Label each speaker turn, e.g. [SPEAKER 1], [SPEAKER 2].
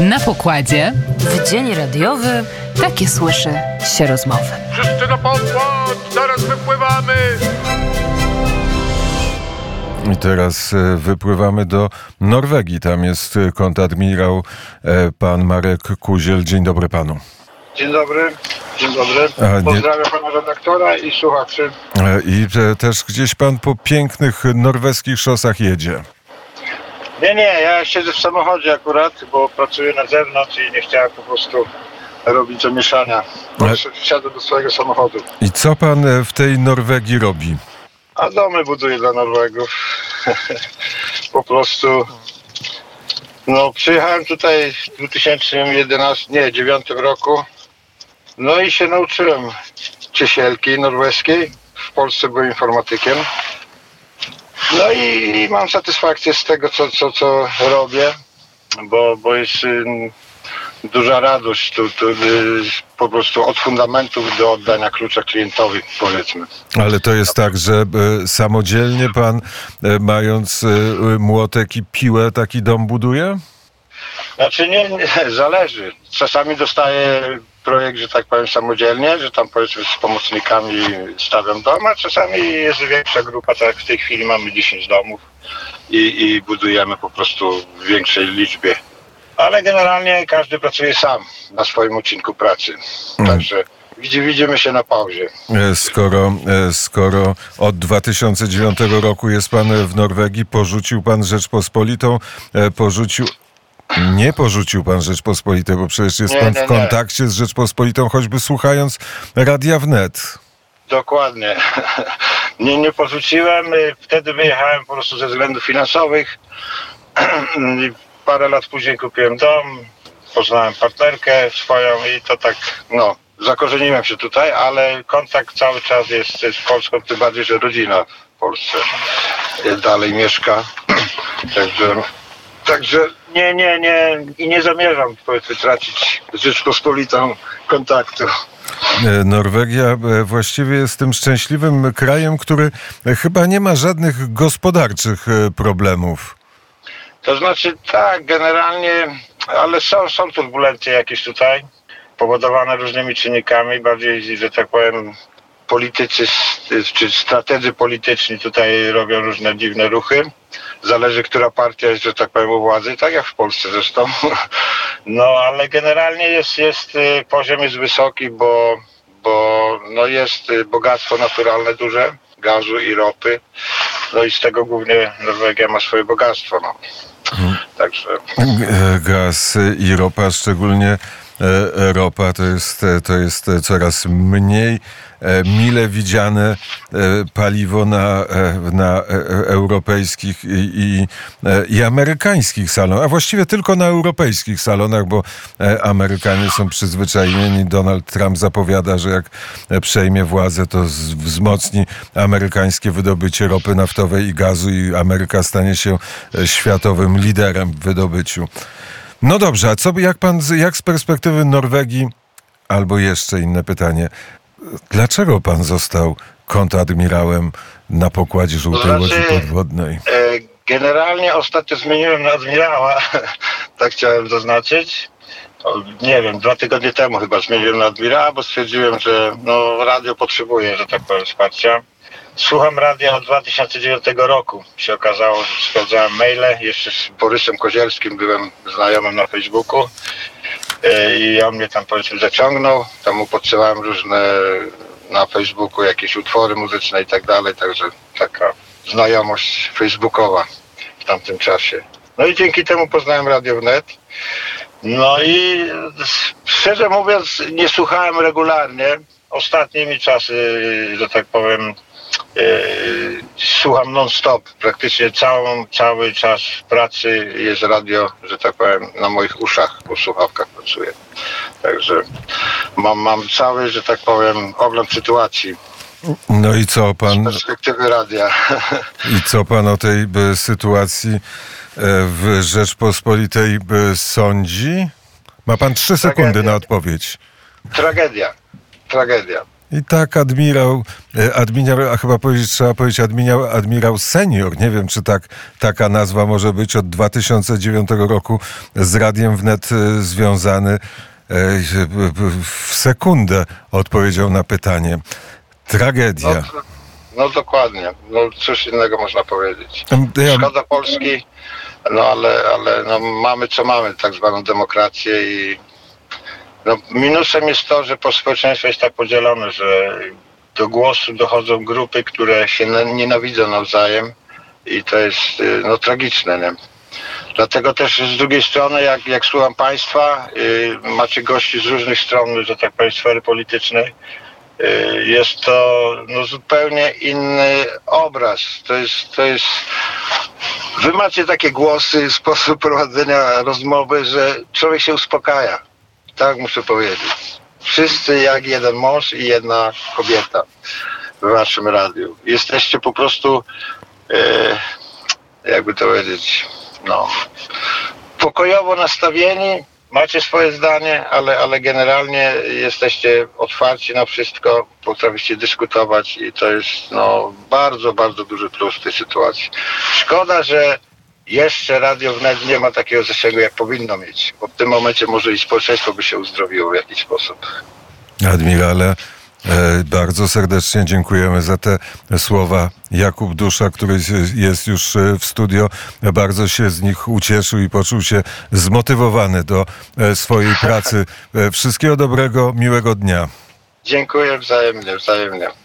[SPEAKER 1] Na pokładzie
[SPEAKER 2] W dzień radiowy takie słyszy się rozmowy.
[SPEAKER 3] Wszyscy na pokład! Zaraz wypływamy!
[SPEAKER 4] I teraz e, wypływamy do Norwegii. Tam jest e, kontadmirał e, pan Marek Kuziel. Dzień dobry panu.
[SPEAKER 5] Dzień dobry, dzień dobry. Pozdrawiam pana redaktora i słuchaczy.
[SPEAKER 4] I też gdzieś pan po pięknych norweskich szosach jedzie.
[SPEAKER 5] Nie, nie, ja siedzę w samochodzie akurat, bo pracuję na zewnątrz i nie chciałem po prostu robić zamieszania. Wsiadłem do swojego samochodu.
[SPEAKER 4] I co pan e, w tej Norwegii robi?
[SPEAKER 5] A domy buduję dla Norwegów. po prostu. No, przyjechałem tutaj w 2011, nie, 2009 roku. No i się nauczyłem ciesielki norweskiej. W Polsce byłem informatykiem. No i mam satysfakcję z tego, co, co, co robię, bo, bo jest duża radość tu, tu, y, po prostu od fundamentów do oddania klucza klientowi, powiedzmy.
[SPEAKER 4] Ale to jest tak, że e, samodzielnie pan, e, mając młotek i piłę, taki dom buduje?
[SPEAKER 5] Znaczy nie, nie, zależy. Czasami dostaję projekt, że tak powiem, samodzielnie, że tam powiedzmy z pomocnikami stawiam dom, a czasami jest większa grupa, tak jak w tej chwili mamy 10 domów i, i budujemy po prostu w większej liczbie. Ale generalnie każdy pracuje sam na swoim odcinku pracy. Także widzi, widzimy się na pauzie.
[SPEAKER 4] E, Skoro, e, skoro od 2009 roku jest pan w Norwegii, porzucił pan Rzeczpospolitą, e, porzucił. Nie porzucił pan Rzeczpospolitej, bo przecież jest
[SPEAKER 5] Nie,
[SPEAKER 4] pan
[SPEAKER 5] nie,
[SPEAKER 4] w
[SPEAKER 5] nie.
[SPEAKER 4] kontakcie z Rzeczpospolitą, choćby słuchając radia wnet.
[SPEAKER 5] Dokładnie. Nie, nie porzuciłem. Wtedy wyjechałem po prostu ze względów finansowych. Parę lat później kupiłem dom, poznałem partnerkę swoją i to tak, no, zakorzeniłem się tutaj, ale kontakt cały czas jest z Polską, tym bardziej, że rodzina w Polsce dalej mieszka. Także, także nie, nie, nie i nie zamierzam powiedzmy tracić z Rzeczpospolitą kontaktu.
[SPEAKER 4] E, Norwegia e, właściwie jest tym szczęśliwym krajem, który e, chyba nie ma żadnych gospodarczych problemów.
[SPEAKER 5] To znaczy tak, generalnie, ale są, są turbulencje jakieś tutaj, powodowane różnymi czynnikami, bardziej, że tak powiem, politycy czy strategzy polityczni tutaj robią różne dziwne ruchy. Zależy, która partia jest, że tak powiem, u władzy, tak jak w Polsce zresztą. No, ale generalnie jest, jest y, poziom jest wysoki, bo, bo no jest y, bogactwo naturalne duże, gazu i ropy. No i z tego głównie Norwegia ma swoje bogactwo. No. Także
[SPEAKER 4] E, Gaz i ropa, szczególnie ropa, to jest, e, to jest e, coraz mniej e, mile widziane e, paliwo na, e, na e, e, europejskich i, i, e, i amerykańskich salonach, a właściwie tylko na europejskich salonach, bo e, Amerykanie są przyzwyczajeni. Donald Trump zapowiada, że jak e, przejmie władzę, to wzmocni amerykańskie wydobycie ropy naftowej i gazu i Ameryka stanie się e, światowym liderem w wydobyciu. No dobrze, a co, by- jak pan, jak z perspektywy Norwegii, albo jeszcze inne pytanie, dlaczego pan został kontradmirałem na pokładzie żółtej
[SPEAKER 5] To
[SPEAKER 4] łodzi
[SPEAKER 5] znaczy-
[SPEAKER 4] podwodnej?
[SPEAKER 5] e, generalnie ostatnio zmieniłem na admirała, tak chciałem zaznaczyć. Nie wiem, dwa tygodnie temu chyba zmieniłem na admirała, bo stwierdziłem, że no, radio potrzebuje, że tak powiem, wsparcia. Słucham radia od 2009 roku. Się okazało, że sprawdzałem maile. Jeszcze z Borysem Kozielskim byłem znajomym na Facebooku. E, I on mnie tam powiedzmy zaciągnął. Tam mu podsyłałem różne na Facebooku jakieś utwory muzyczne i tak dalej. Także taka znajomość facebookowa w tamtym czasie. No i dzięki temu poznałem Radio Wnet. No i szczerze mówiąc nie słuchałem regularnie. Ostatnimi czasy, że tak powiem, Yy, słucham non-stop. Praktycznie całą, cały czas pracy jest radio, że tak powiem, na moich uszach, po słuchawkach pracuję. Także mam, mam cały, że tak powiem, ogląd sytuacji
[SPEAKER 4] No i co
[SPEAKER 5] z
[SPEAKER 4] pan,
[SPEAKER 5] perspektywy radia.
[SPEAKER 4] i co pan o tej e, sytuacji e, w Rzeczpospolitej e, sądzi? Ma pan trzy sekundy
[SPEAKER 5] Tragedia.
[SPEAKER 4] na odpowiedź.
[SPEAKER 5] Tragedia. Tragedia.
[SPEAKER 4] I tak admirał, e, admirał, a chyba powiedzieć, trzeba powiedzieć admirał, admirał senior. Nie wiem, czy tak, taka nazwa może być od 2009 roku z Radiem Wnet e, związany. E, W sekundę odpowiedział na pytanie. Tragedia.
[SPEAKER 5] No, no dokładnie. No cóż innego można powiedzieć. Szkoda Polski, no ale, ale no, mamy co mamy, tak zwaną demokrację i no, minusem jest to, że po społeczeństwo jest tak podzielone, że do głosu dochodzą grupy, które się na- nienawidzą nawzajem i to jest y, no, tragiczne. Nie? Dlatego też z drugiej strony, jak, jak słucham Państwa, y, macie gości z różnych stron, że tak powiem, sfery politycznej, y, jest to no, zupełnie inny obraz. To jest, to jest. Wy macie takie głosy, sposób prowadzenia rozmowy, że człowiek się uspokaja. Tak muszę powiedzieć. Wszyscy jak jeden mąż i jedna kobieta w waszym radiu. Jesteście po prostu, e, jakby to powiedzieć, no, pokojowo nastawieni, macie swoje zdanie, ale, ale generalnie jesteście otwarci na wszystko, potraficie dyskutować i to jest no, bardzo, bardzo duży plus w tej sytuacji. Szkoda, że jeszcze Radio Wnet nie ma takiego zasięgu, jak powinno mieć, bo w tym momencie może i społeczeństwo by się uzdrowiło w jakiś sposób.
[SPEAKER 4] Admirale, e, bardzo serdecznie dziękujemy za te słowa. Jakub Dusza, który jest- już e, w studio, bardzo się z nich ucieszył i poczuł się zmotywowany do e, swojej pracy. Wszystkiego dobrego, miłego dnia.
[SPEAKER 5] Dziękuję wzajemnie, wzajemnie.